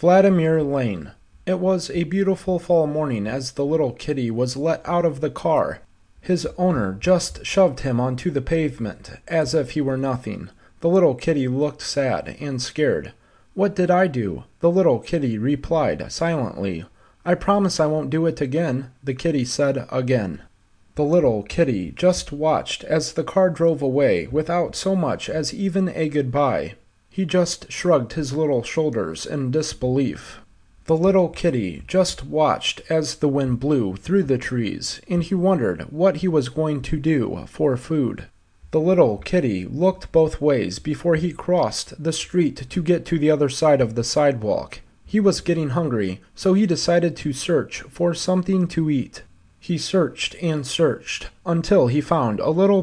Vladimir Lane It was a beautiful fall morning as the little kitty was let out of the car. His owner just shoved him onto the pavement as if he were nothing. The little kitty looked sad and scared. "What did I do?" the little kitty replied silently. "I promise I won't do it again," the kitty said again. The little kitty just watched as the car drove away without so much as even a good by. He just shrugged his little shoulders in disbelief. The little kitty just watched as the wind blew through the trees, and he wondered what he was going to do for food. The little kitty looked both ways before he crossed the street to get to the other side of the sidewalk. He was getting hungry, so he decided to search for something to eat. He searched and searched until he found a little